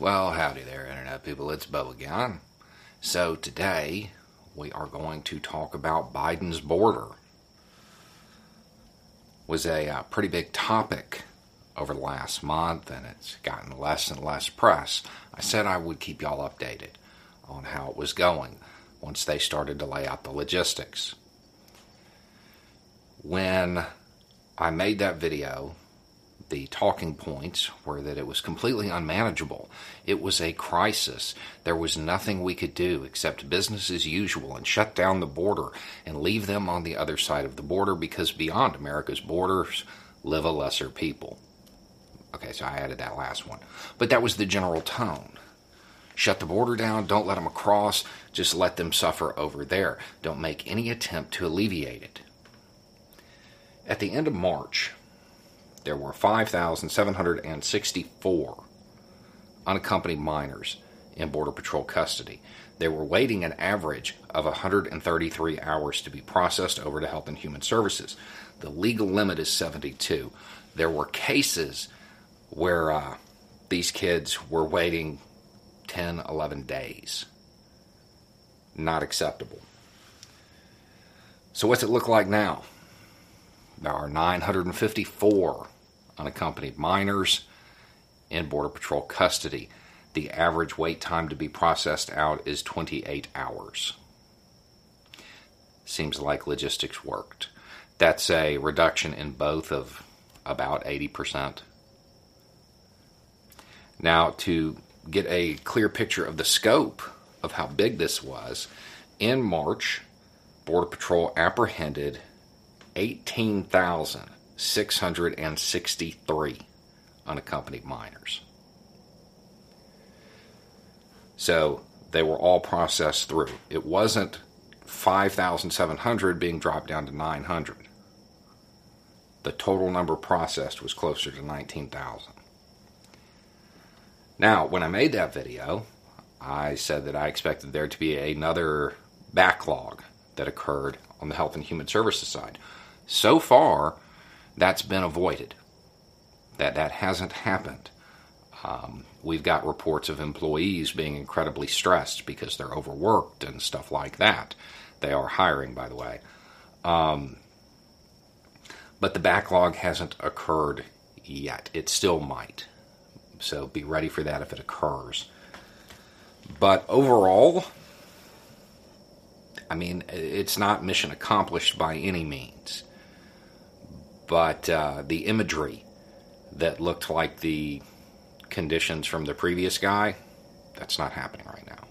Well, howdy there, Internet people. It's Beau again. So, today we are going to talk about Biden's border. It was a uh, pretty big topic over the last month, and it's gotten less and less press. I said I would keep y'all updated on how it was going once they started to lay out the logistics. When I made that video the talking points were that it was completely unmanageable. It was a crisis. There was nothing we could do except business as usual and shut down the border and leave them on the other side of the border because beyond America's borders live a lesser people. Okay, so I added that last one. But that was the general tone. Shut the border down, don't let them across, just let them suffer over there. Don't make any attempt to alleviate it. At the end of March, there were 5,764 unaccompanied minors in Border Patrol custody. They were waiting an average of 133 hours to be processed over to Health and Human Services. The legal limit is 72. There were cases where uh, these kids were waiting 10, 11 days. Not acceptable. So, what's it look like now? There are 954 unaccompanied minors in Border Patrol custody. The average wait time to be processed out is 28 hours. Seems like logistics worked. That's a reduction in both of about 80%. Now, to get a clear picture of the scope of how big this was, in March, Border Patrol apprehended 18,663 unaccompanied minors. So they were all processed through. It wasn't 5,700 being dropped down to 900. The total number processed was closer to 19,000. Now, when I made that video, I said that I expected there to be another backlog that occurred on the Health and Human Services side. So far, that's been avoided. That that hasn't happened. Um, we've got reports of employees being incredibly stressed because they're overworked and stuff like that. They are hiring, by the way. Um, but the backlog hasn't occurred yet. It still might. So be ready for that if it occurs. But overall, I mean, it's not mission accomplished by any means. But uh, the imagery that looked like the conditions from the previous guy, that's not happening right now.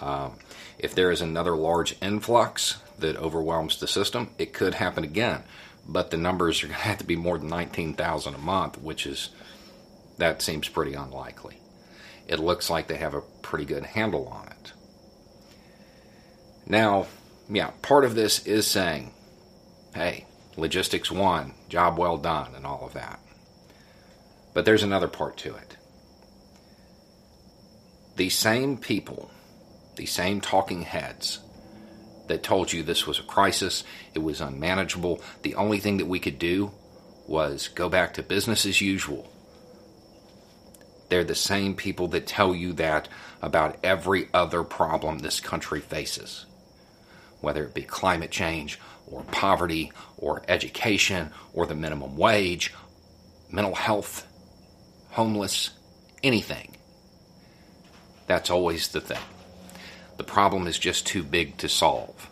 Um, if there is another large influx that overwhelms the system, it could happen again. But the numbers are going to have to be more than 19,000 a month, which is, that seems pretty unlikely. It looks like they have a pretty good handle on it. Now, yeah, part of this is saying, hey, logistics won, job well done, and all of that. But there's another part to it. These same people, these same talking heads that told you this was a crisis, it was unmanageable, the only thing that we could do was go back to business as usual. They're the same people that tell you that about every other problem this country faces whether it be climate change or poverty or education or the minimum wage, mental health, homeless, anything. That's always the thing. The problem is just too big to solve.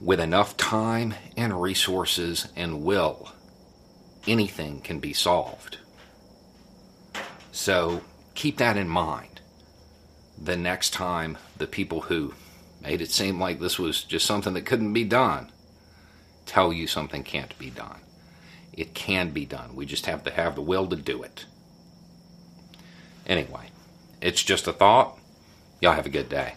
With enough time and resources and will, anything can be solved. So keep that in mind the next time the people who made it seem like this was just something that couldn't be done, tell you something can't be done. It can be done. We just have to have the will to do it. Anyway, it's just a thought. Y'all have a good day.